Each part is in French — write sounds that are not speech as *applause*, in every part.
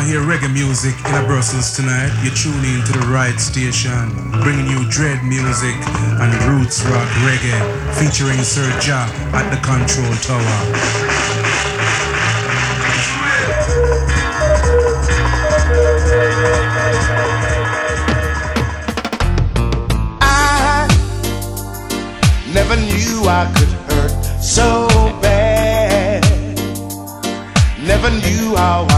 want to hear reggae music in a Brussels tonight, you're tuning to the right station, bringing you dread music and roots rock reggae, featuring Sir Jack at the control tower. never knew I could hurt so bad. Never knew I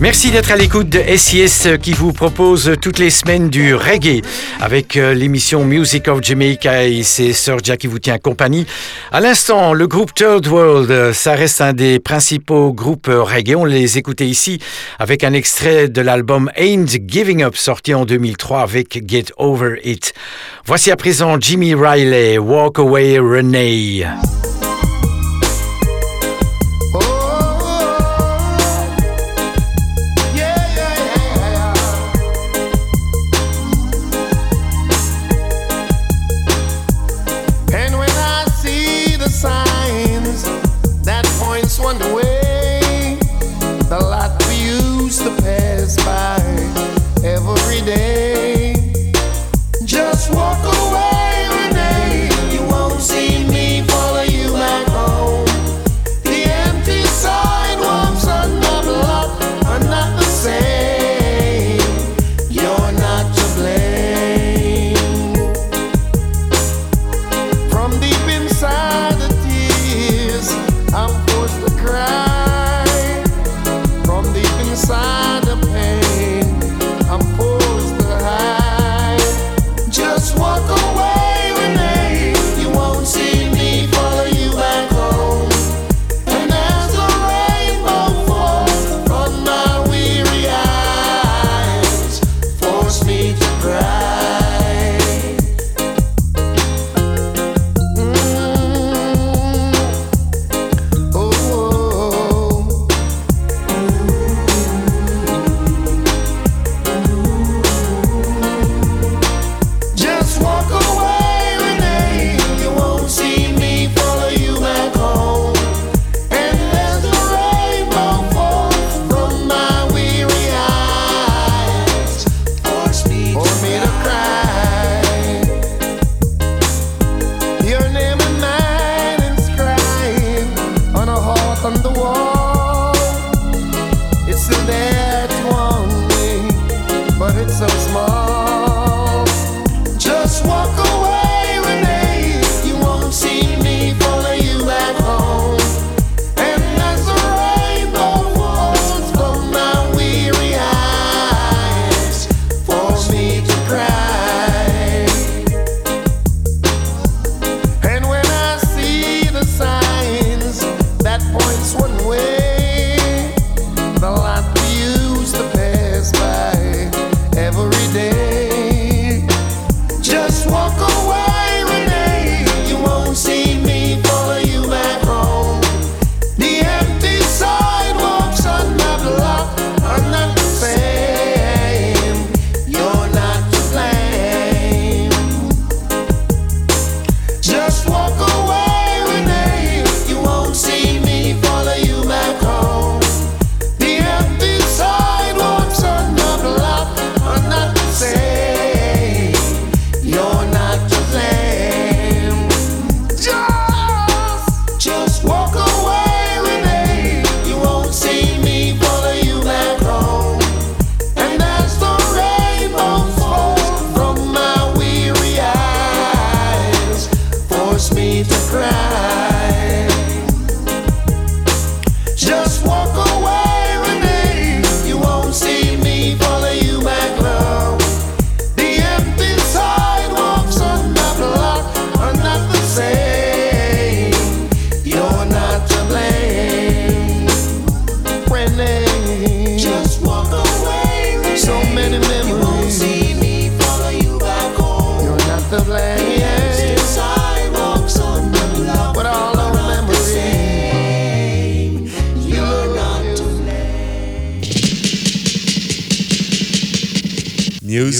Merci d'être à l'écoute de SIS euh, qui vous propose toutes les semaines du reggae avec euh, l'émission Music of Jamaica et c'est Sir Jack qui vous tient compagnie. À l'instant, le groupe Third World, euh, ça reste un des principaux groupes reggae. On les écoutait ici avec un extrait de l'album Ain't Giving Up sorti en 2003 avec Get Over It. Voici à présent Jimmy Riley, Walk Away Renee. Me to cry.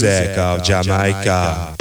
Music of Jamaica.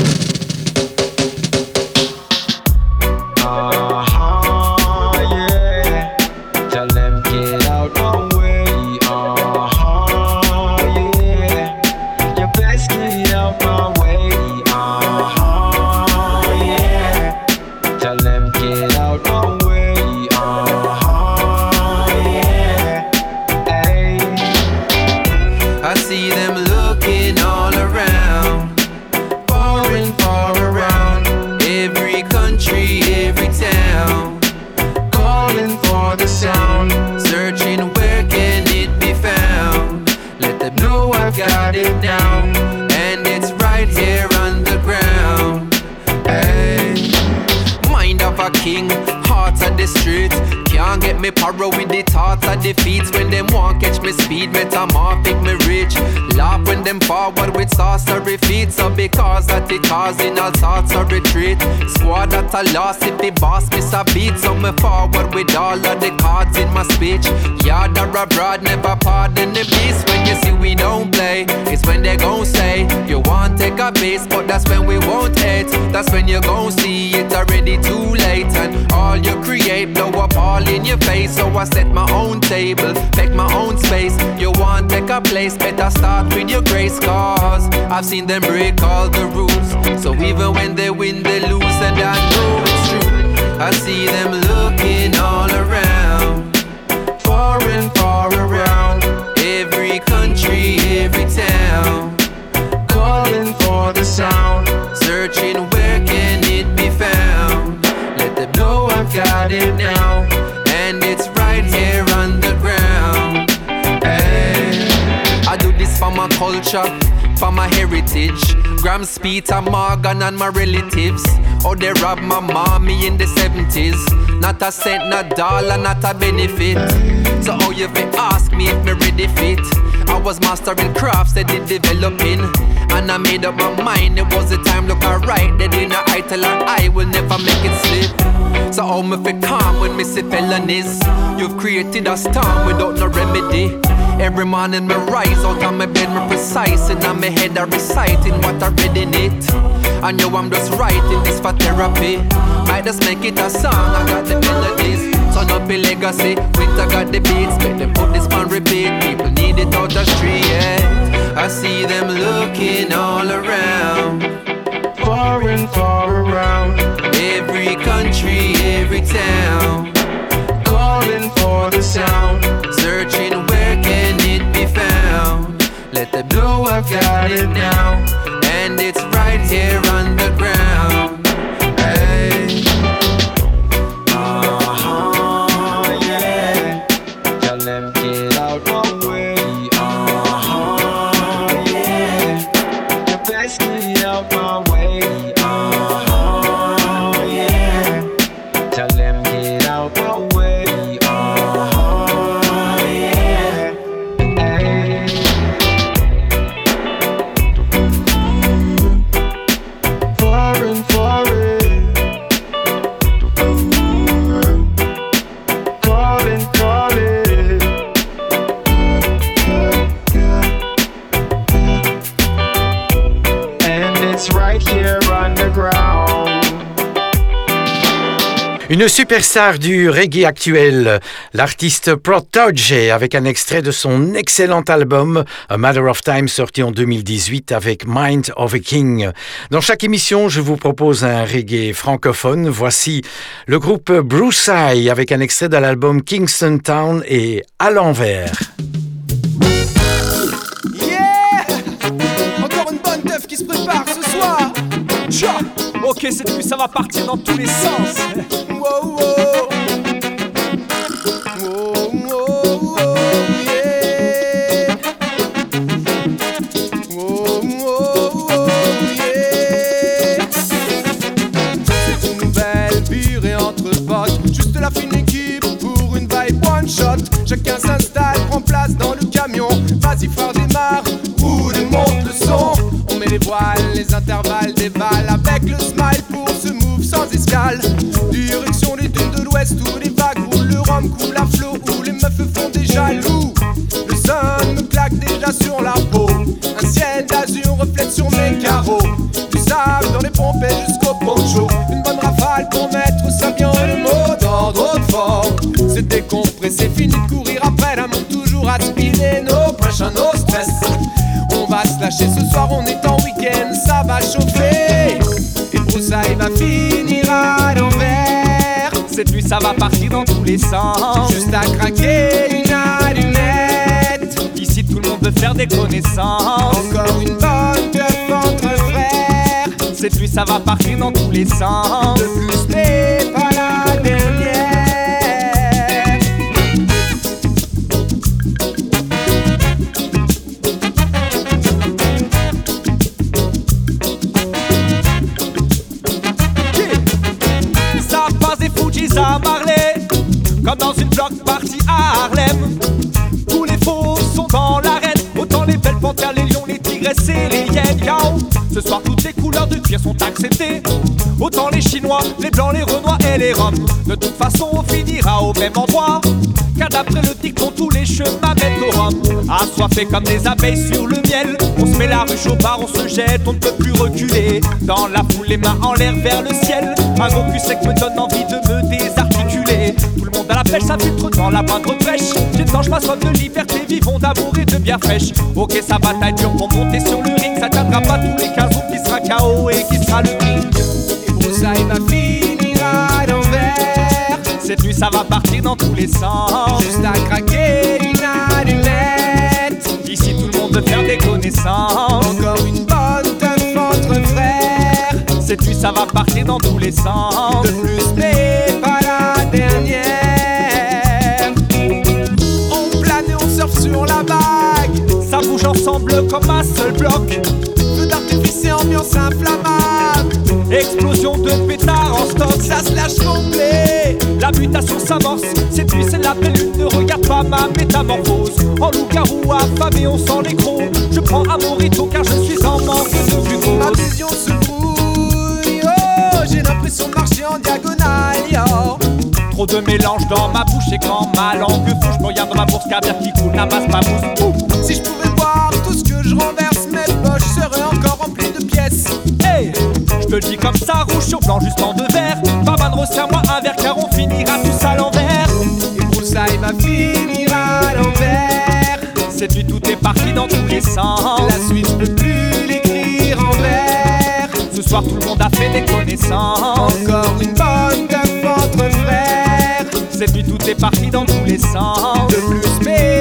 Sorcery feet. So because that it causing all sorts of retreat. Squad that I lost if the boss miss a beat. So me forward with all of the cards in my speech. Yard or abroad, never pardon the beast. When you see we don't play, it's when they gon' say you want take a base, but that's when we won't hate. That's when you gon' see create blow up all in your face. So I set my own table, make my own space. You want take a place, better start with your grace, cause I've seen them break all the rules. So even when they win, they lose, and I know it's true. I see them looking all around, far and far around, every country, every town calling for the sound, searching got it now, and it's right here on the ground. Hey. I do this for my culture, for my heritage. Grams, Peter, Morgan, and my relatives. Oh, they robbed my mommy in the 70s. Not a cent, not a dollar, not a benefit. So, oh, you fi ask me if me ready fit. I was mastering crafts, they did developing. And I made up my mind, it was the time look alright. They didn't I tell I will never make it slip. So how me fi calm when me see felonies? You've created a storm without no remedy. Every morning me rise out of my bed, me precise and on my head I reciting what I read in it. I know I'm just writing this for therapy. Might just make it a song, I got the melodies. Turn up a legacy, winter got the beats. Make them put this on repeat. People need it out the street. Yeah. I see them looking all around, Far and far around, every country, every town. calling for the sound. Searching where can it be found? Let them know I've got it now. And it's right here Une superstar du reggae actuel, l'artiste Protoge, avec un extrait de son excellent album A Matter of Time sorti en 2018 avec Mind of a King. Dans chaque émission, je vous propose un reggae francophone. Voici le groupe Bruce Eye avec un extrait de l'album Kingston Town et À l'envers. Ok, cette nuit ça va partir dans tous les sens Wow, wow. Chacun s'installe, prend place dans le camion Vas-y frère démarre, roule monte le son On met les voiles, les intervalles des balles Avec le Direction les dunes de l'ouest où les vagues roulent Le rhum coule à flot où les meufs font des jaloux. Le sun me claque déjà sur la peau. Un ciel d'azur reflète sur mes carreaux. Du sable dans les pompes jusqu'au poncho. Une bonne rafale pour mettre ça bien le mot d'autres formes C'est décompressé, fini de courir après l'amour Toujours à speeder, no pressure, no stress. On va se lâcher ce soir, on est en week-end, ça va chauffer. Et broussailles va finir à l'envers Cette nuit ça va partir dans tous les sens. Juste à craquer une allumette. Ici tout le monde veut faire des connaissances. Encore une bonne teuf entre frères Cette nuit ça va partir dans tous les sens. De plus une block party à Harlem. Tous les faux sont dans l'arène. Autant les belles panthères, les lions, les tigresses et les hyènes. Ce soir toutes les couleurs de cuir sont acceptées. Autant les chinois, les blancs, les renois et les roms. De toute façon on finira au même endroit. Car d'après le dicton tous les chemins mènent au rhum. Assoiffés comme des abeilles sur le miel. On se met la ruche au bar, on se jette, on ne peut plus reculer. Dans la foule les mains en l'air vers le ciel. Un gros cul sec me donne envie pêche, ça filtre dans la moindre brèche J'étanche ma soif de liberté, vivons d'amour et de bière fraîche. Ok ça bataille dur pour monter sur le ring. Ça tiendra pas tous les 15 jours qui sera KO et qui sera le king. Et broussailles va finir à l'envers. Cette nuit ça va partir dans tous les sens. Juste à craquer une allumette. Ici tout le monde veut faire des connaissances. Encore une bonne teuf entre frères. Cette nuit ça va partir dans tous les sens. De plus n'est pas la dernière Comme un seul bloc. Feu d'artifice et ambiance inflammable. Explosion de pétards en stock, ça se lâche complet La mutation s'amorce, nuit c'est la lune. Ne regarde pas ma métamorphose. En loup-garou affamé, on sent les crocs Je prends un morito car je suis en manque de glucose. Ma vision se brouille, oh J'ai l'impression de marcher en diagonale, yo Trop de mélange dans ma bouche et quand ma langue fouche Je regarde dans ma bourse caviar qui coule, n'amasse ma mousse. Ouh. Comme ça, rouge sur blanc, juste en deux verres. Barman, resserre-moi un verre car on finira tous à l'envers. Et broussailles va finir à l'envers. Cette nuit tout est parti dans tous les sens. La suite peux plus l'écrire en vers. Ce soir tout le monde a fait des connaissances. Encore une bonne teuf entre frères. Et puis tout est parti dans tous les sens. De plus, mais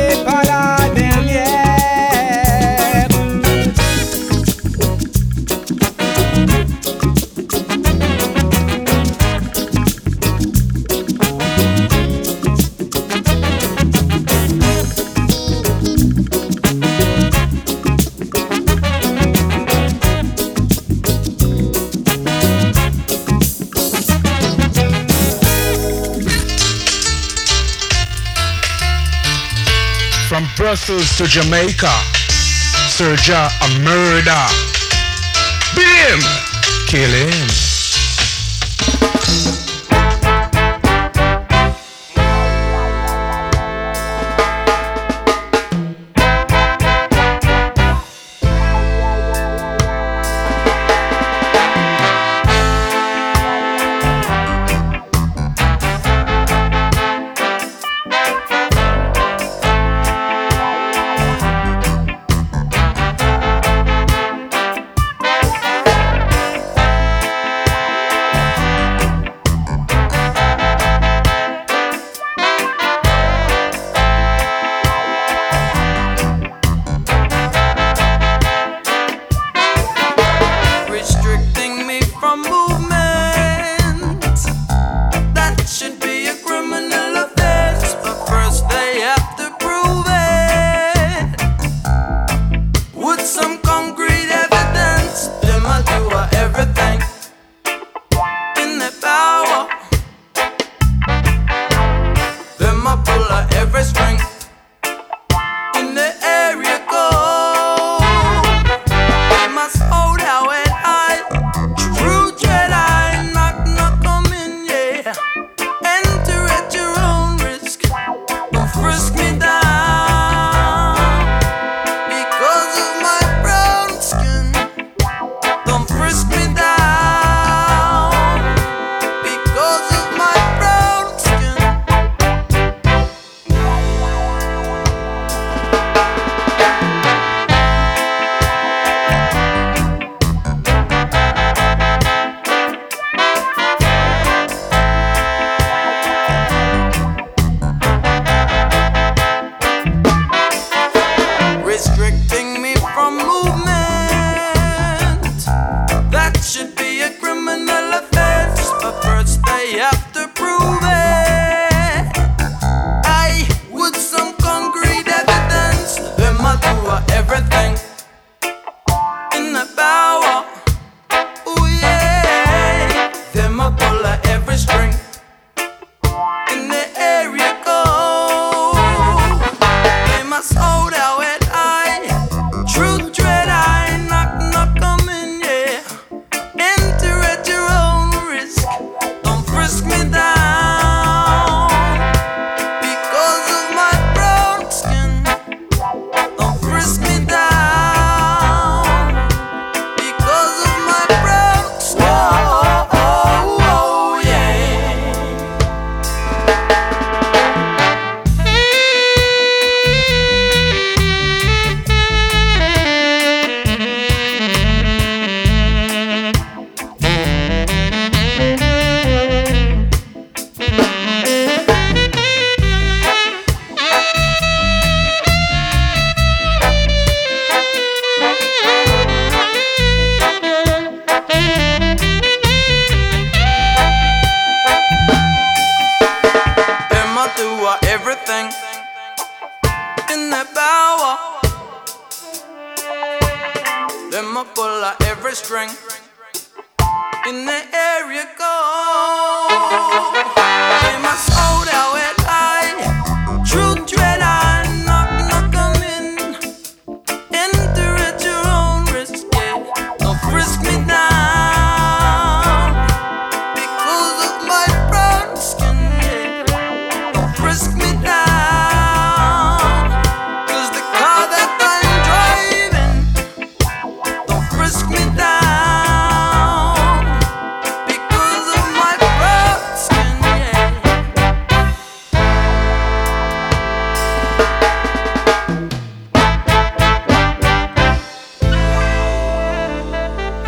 vessels to Jamaica. Sir a murder. Beam! Kill him.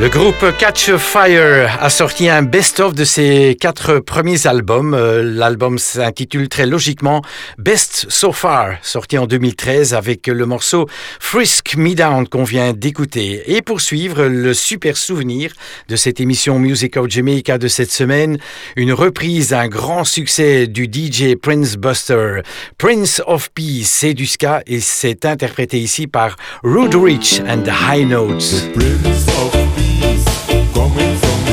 Le groupe Catch Fire a sorti un best-of de ses quatre premiers albums. Euh, l'album s'intitule très logiquement Best So Far, sorti en 2013 avec le morceau Frisk Me Down qu'on vient d'écouter. Et pour suivre le super souvenir de cette émission Music of Jamaica de cette semaine, une reprise d'un grand succès du DJ Prince Buster, Prince of Peace, c'est du ska et c'est interprété ici par Rude Rich and the High Notes. coming from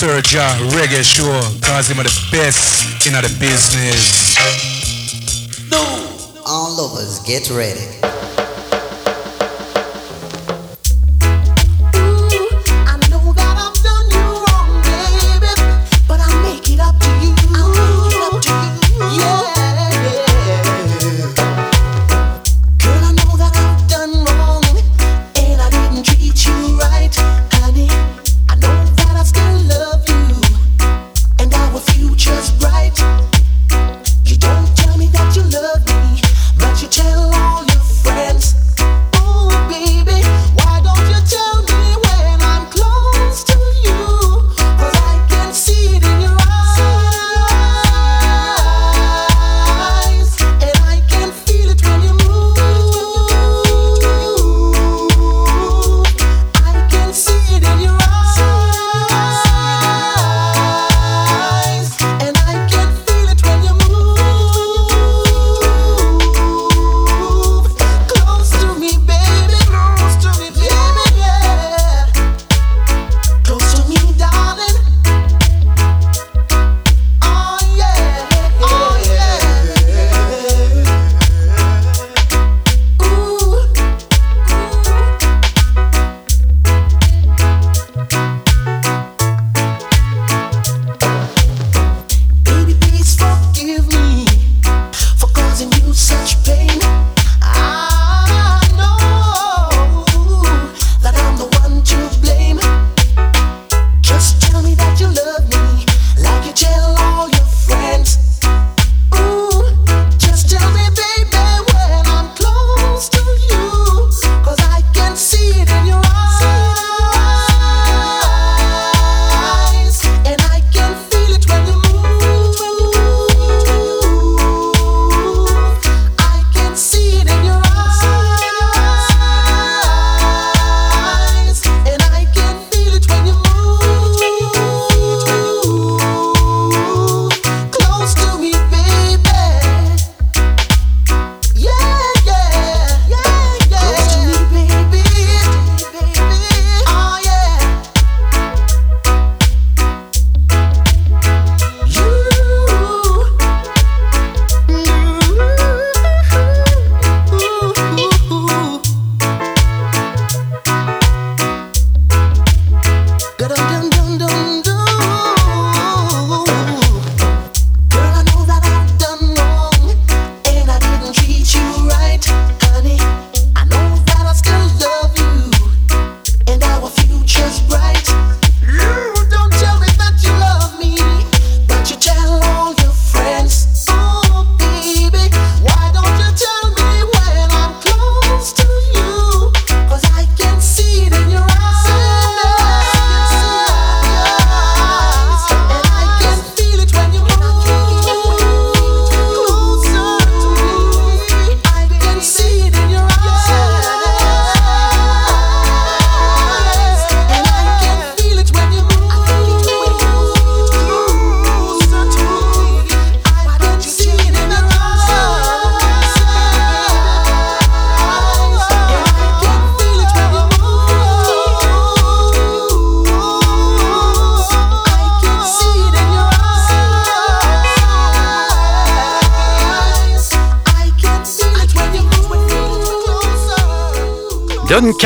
people listen Sir Ja Reggae Show cause him are the best in the business. No! All lovers, get ready.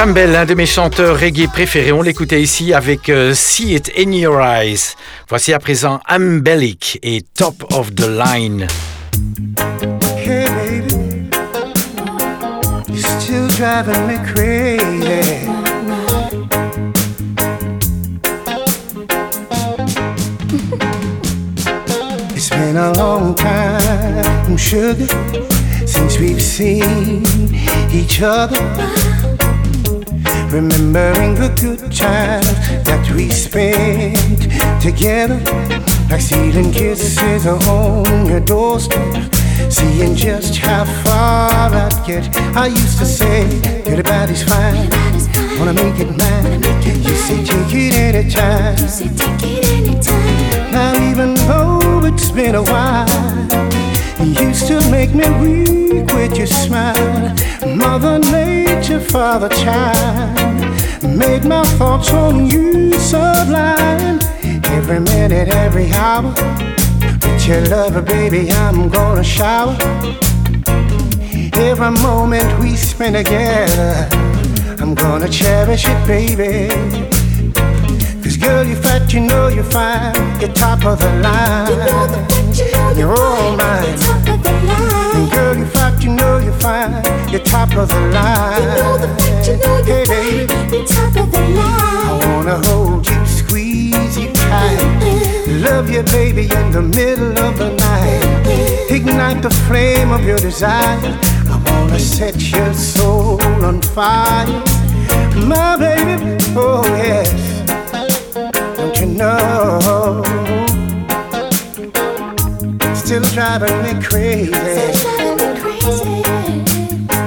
Campbell, l'un de mes chanteurs reggae préférés, on l'écoutait ici avec uh, See It In Your Eyes. Voici à présent Ambelic et Top of the Line. *laughs* It's been a long time, since we've seen each other. Remembering the good times that we spent together, like stealing kisses on your doorstep, seeing just how far I'd get. I used to say, your body's fine, wanna make it mine. You say, take it anytime. Now, even though it's been a while, you used to make me weak with your smile. Mother Nature, Father Child, made my thoughts on you sublime. Every minute, every hour, with your love, baby, I'm gonna shower. Every moment we spend together, I'm gonna cherish it, baby. Cause girl, you're fat, you know you're fine, you're top of the line. You're, all mine. Top of the line. And girl, you're fat, you know you're fine, you're top of the line. You know the fact, you know you're hey, fine, you're top of the line. I wanna hold you, squeeze you tight, love you, baby, in the middle of the night. Ignite the flame of your desire. I wanna set your soul on fire, my baby. Oh yes don't you know? Still driving me crazy. Still driving me crazy.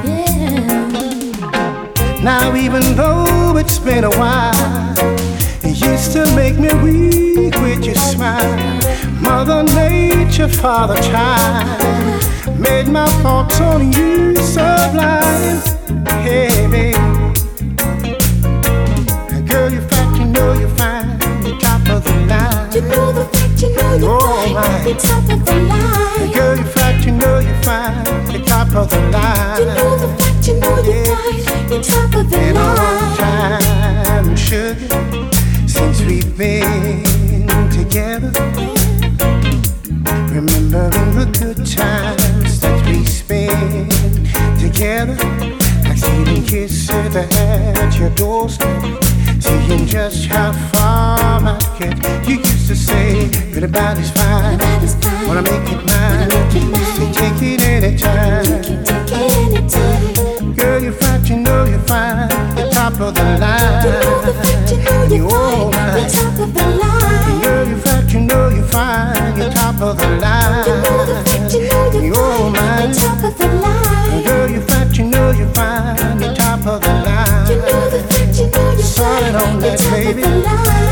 Yeah. Now even though it's been a while, you still make me weak with your smile. Mother Nature, Father Child, made my thoughts on you sublime. Hey, baby. Fine. You're top of the line. Girl, you're you know you're fine. Top of the line. You know the fact, you know you're yeah. fine. You're top of the been line. Been a long time, sugar, since we've been together. Remembering the good times that we spent together. Like kisses at your doorstep seeing just how far I get. You used to say, good about is fine. Wanna make it mine. Say, take it anytime. Girl, you're fat, you know you're fine. You're top of the line. You're all mine. Girl, you're fat, you know you're fine. You're top of the line. You're all mine. Girl, baby.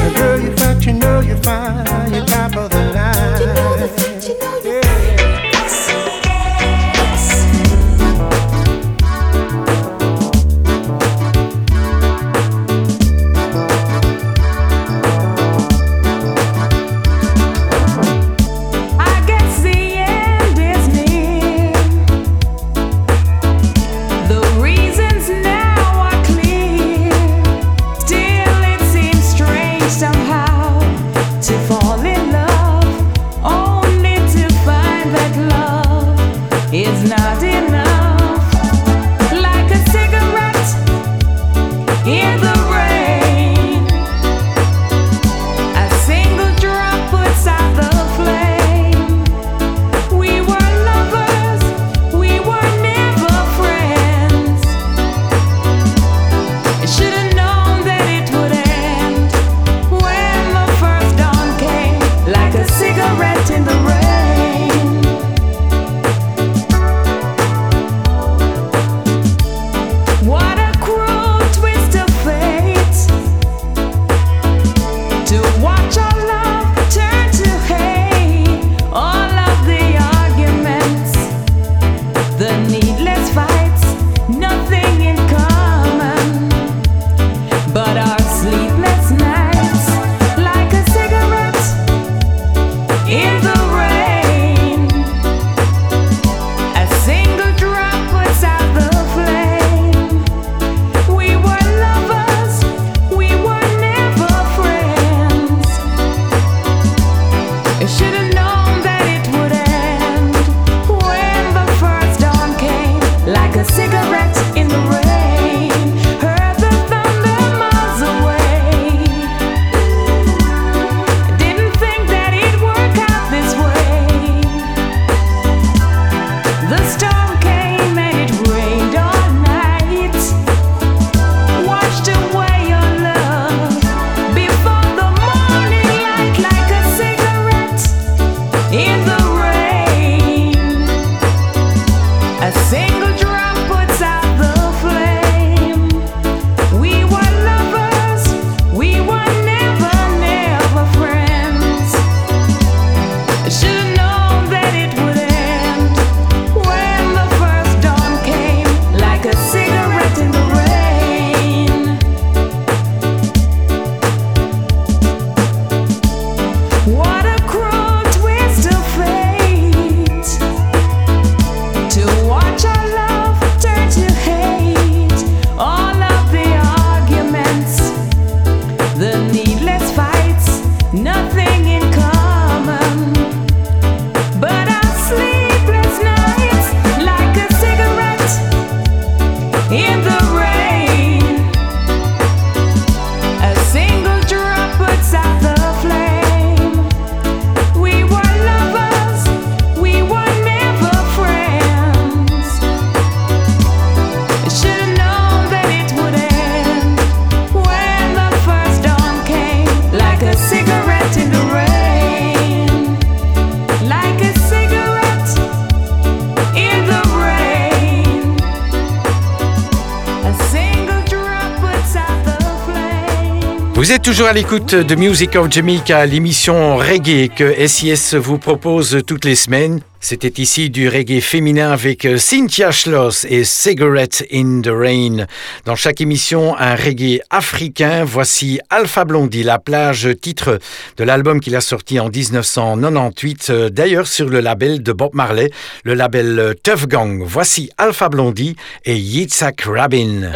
Toujours à l'écoute de Music of Jamaica, l'émission reggae que SIS vous propose toutes les semaines. C'était ici du reggae féminin avec Cynthia Schloss et Cigarette in the Rain. Dans chaque émission, un reggae africain. Voici Alpha Blondie, la plage, titre de l'album qu'il a sorti en 1998, d'ailleurs sur le label de Bob Marley, le label Tough Gang. Voici Alpha Blondie et Yitzhak Rabin.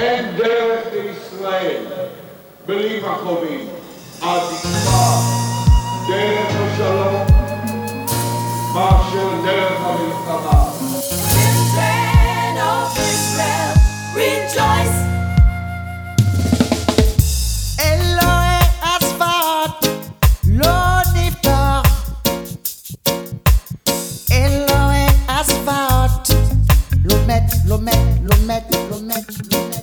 Believe Jacobi, Azikba, Dele Shalom, Marshall Dele Kamil Sabah. Children of Israel, rejoice. Lomet, Lomet, Lomet, Lomet, Lomet.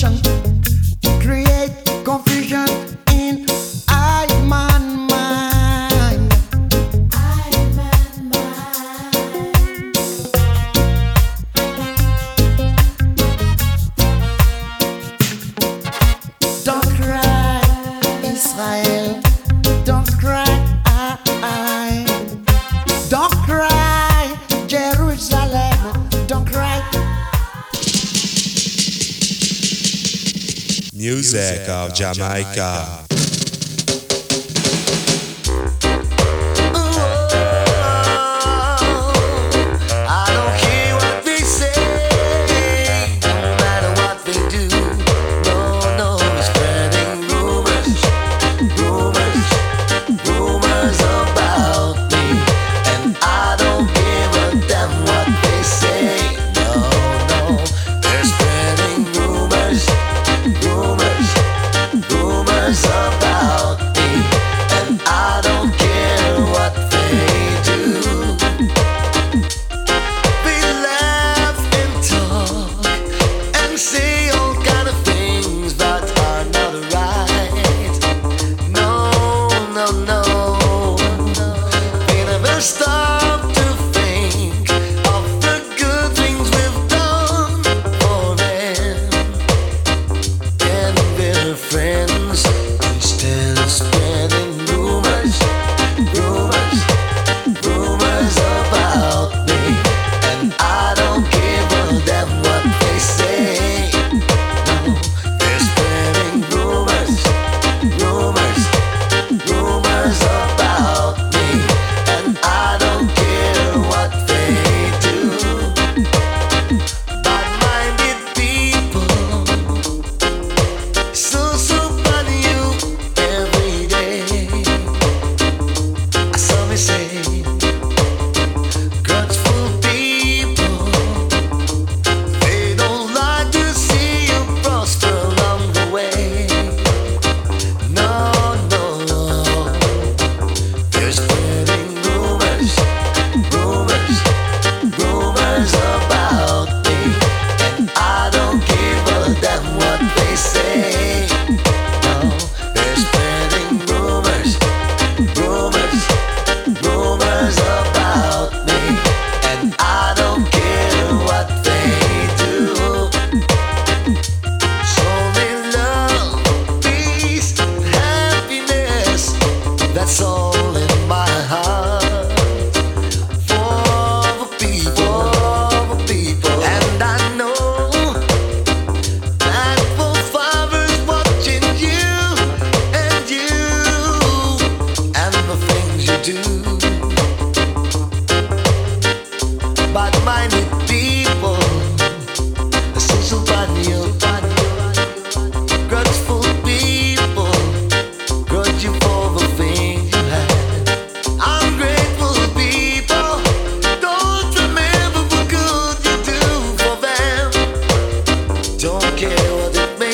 function. of Jamaica.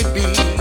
Maybe.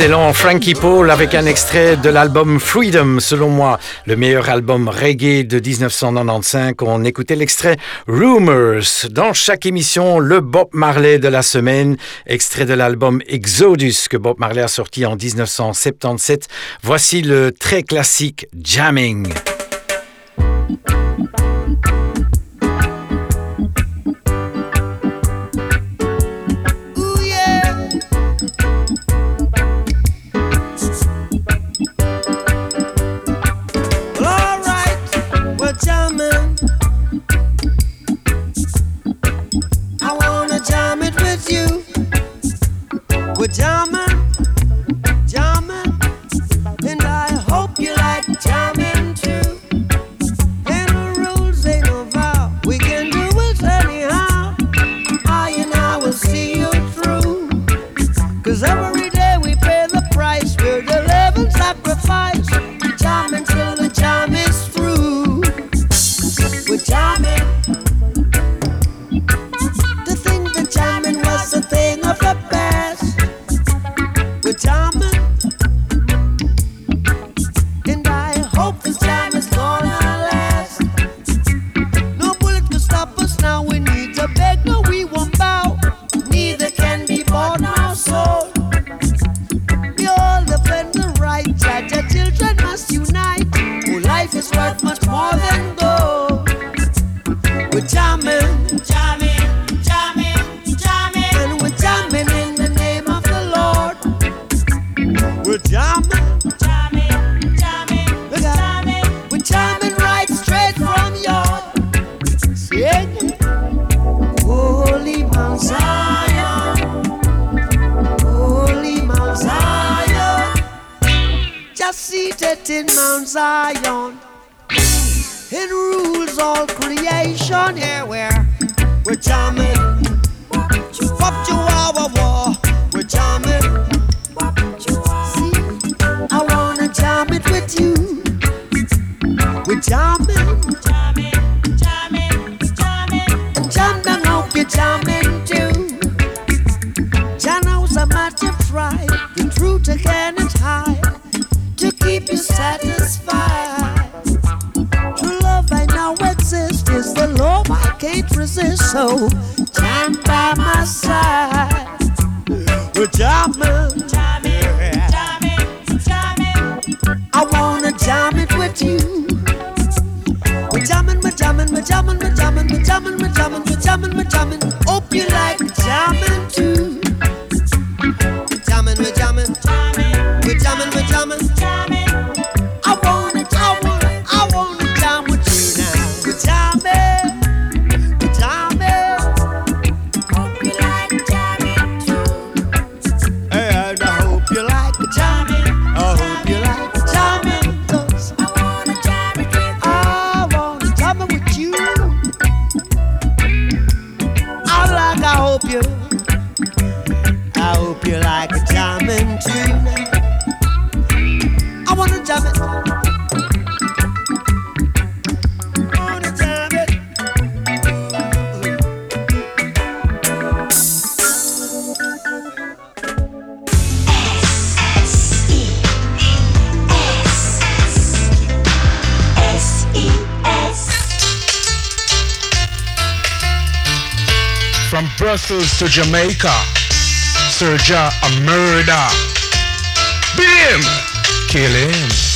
Excellent Frankie Paul avec un extrait de l'album Freedom, selon moi, le meilleur album reggae de 1995. On écoutait l'extrait Rumors. Dans chaque émission, le Bob Marley de la semaine, extrait de l'album Exodus que Bob Marley a sorti en 1977. Voici le très classique Jamming. pajamas. Jammin' we're jamming, we're jammin', we're jamming. Hope you like jammin' too. to Jamaica. Sir a murder. Beat him. Kill him.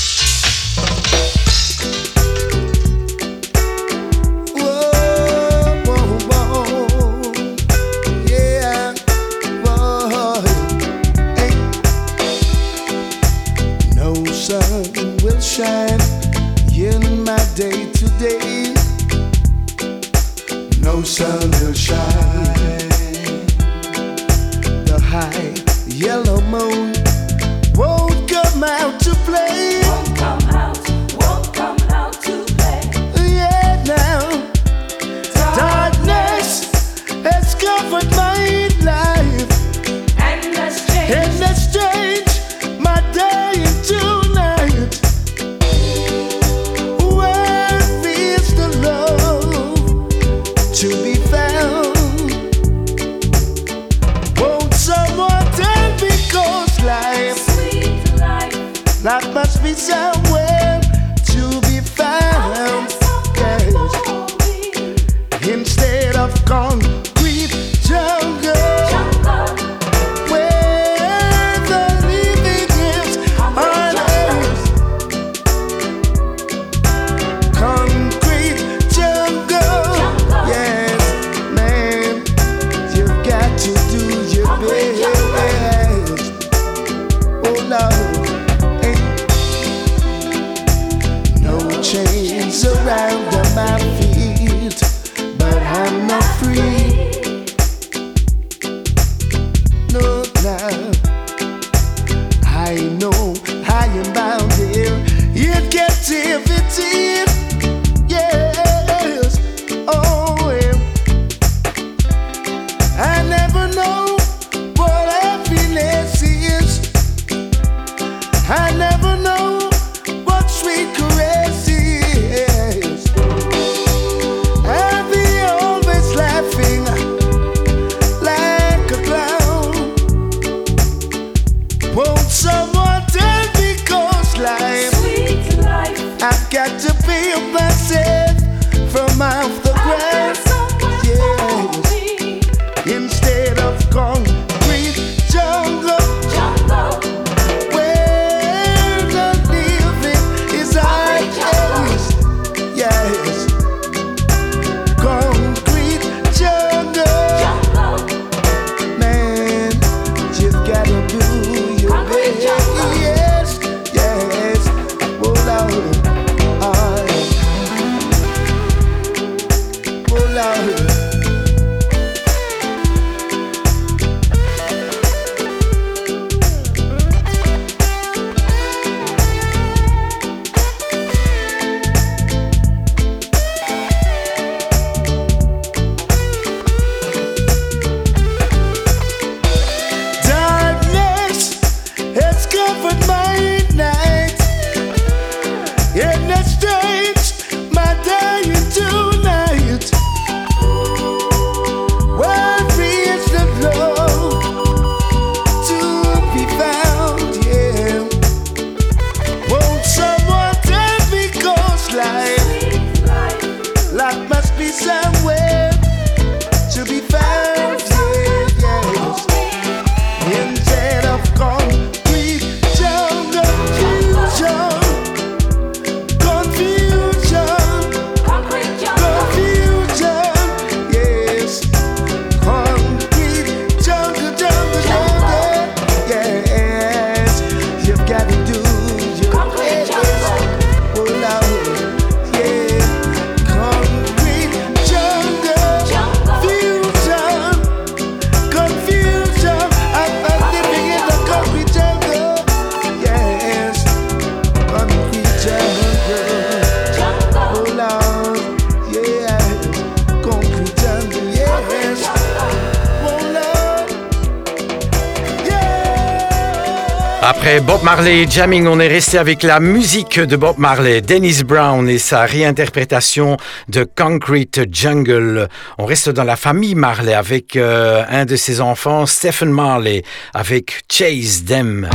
Après Bob Marley Jamming, on est resté avec la musique de Bob Marley, Dennis Brown et sa réinterprétation de Concrete Jungle. On reste dans la famille Marley avec euh, un de ses enfants, Stephen Marley, avec Chase Them.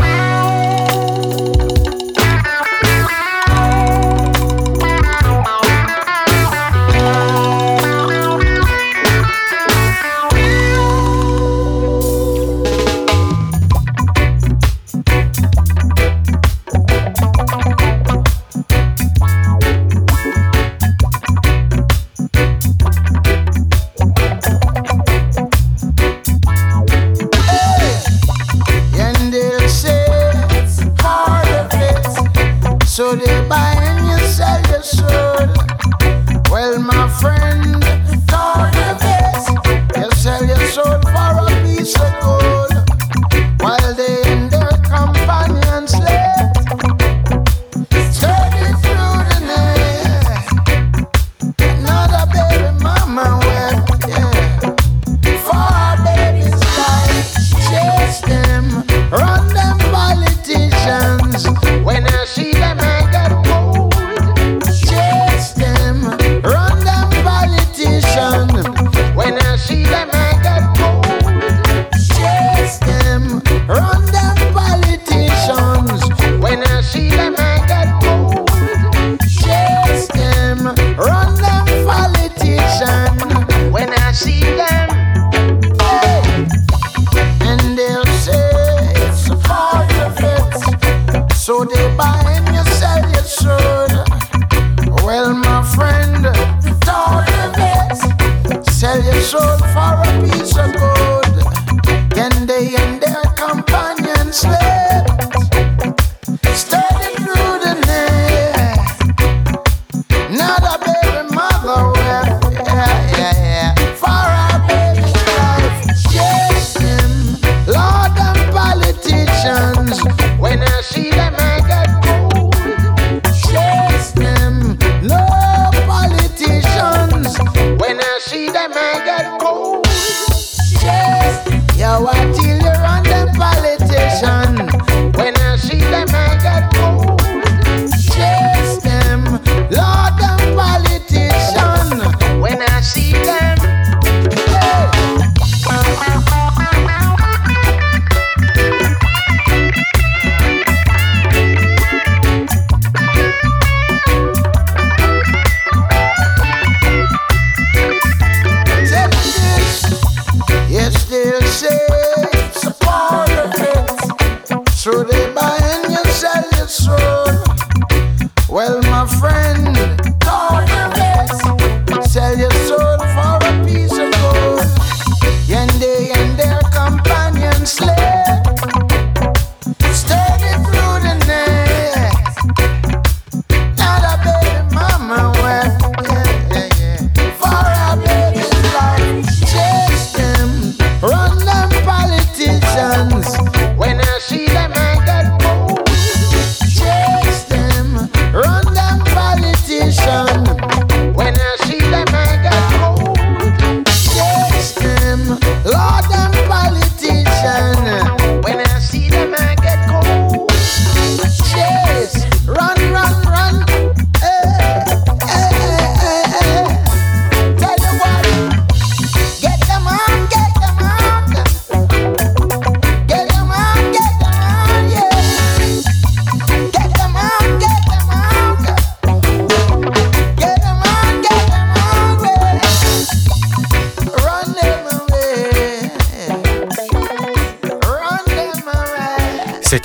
sell your soul for a piece of gold. Can they and their companions slave?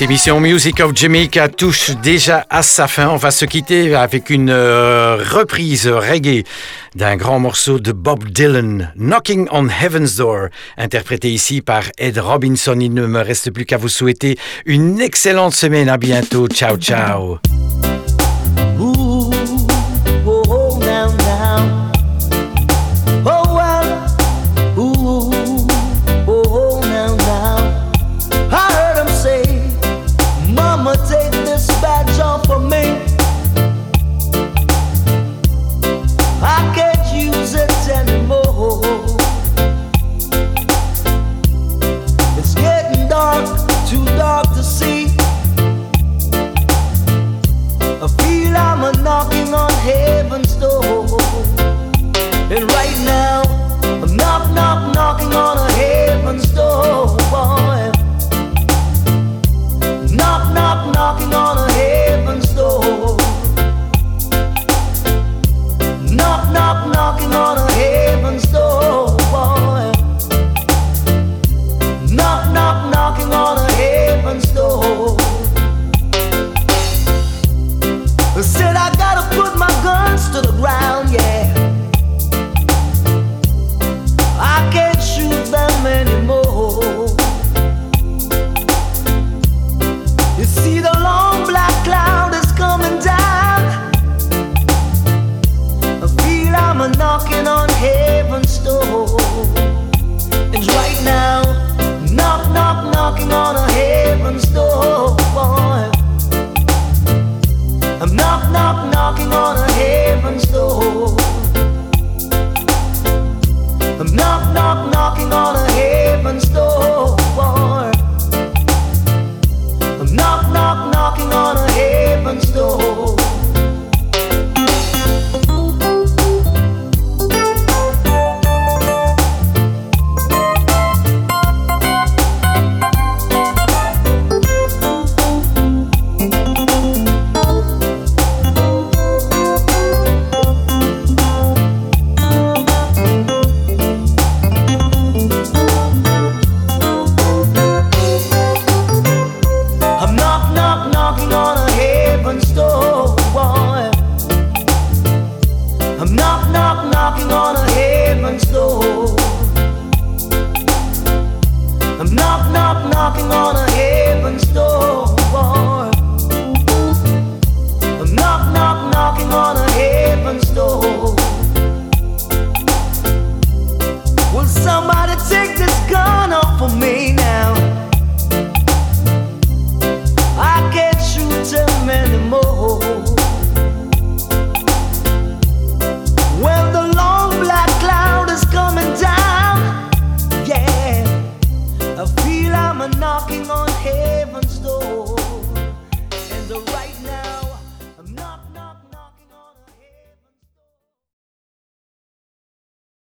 Cette émission Music of Jamaica touche déjà à sa fin. On va se quitter avec une euh, reprise reggae d'un grand morceau de Bob Dylan, Knocking on Heaven's Door, interprété ici par Ed Robinson. Il ne me reste plus qu'à vous souhaiter une excellente semaine. À bientôt. Ciao, ciao.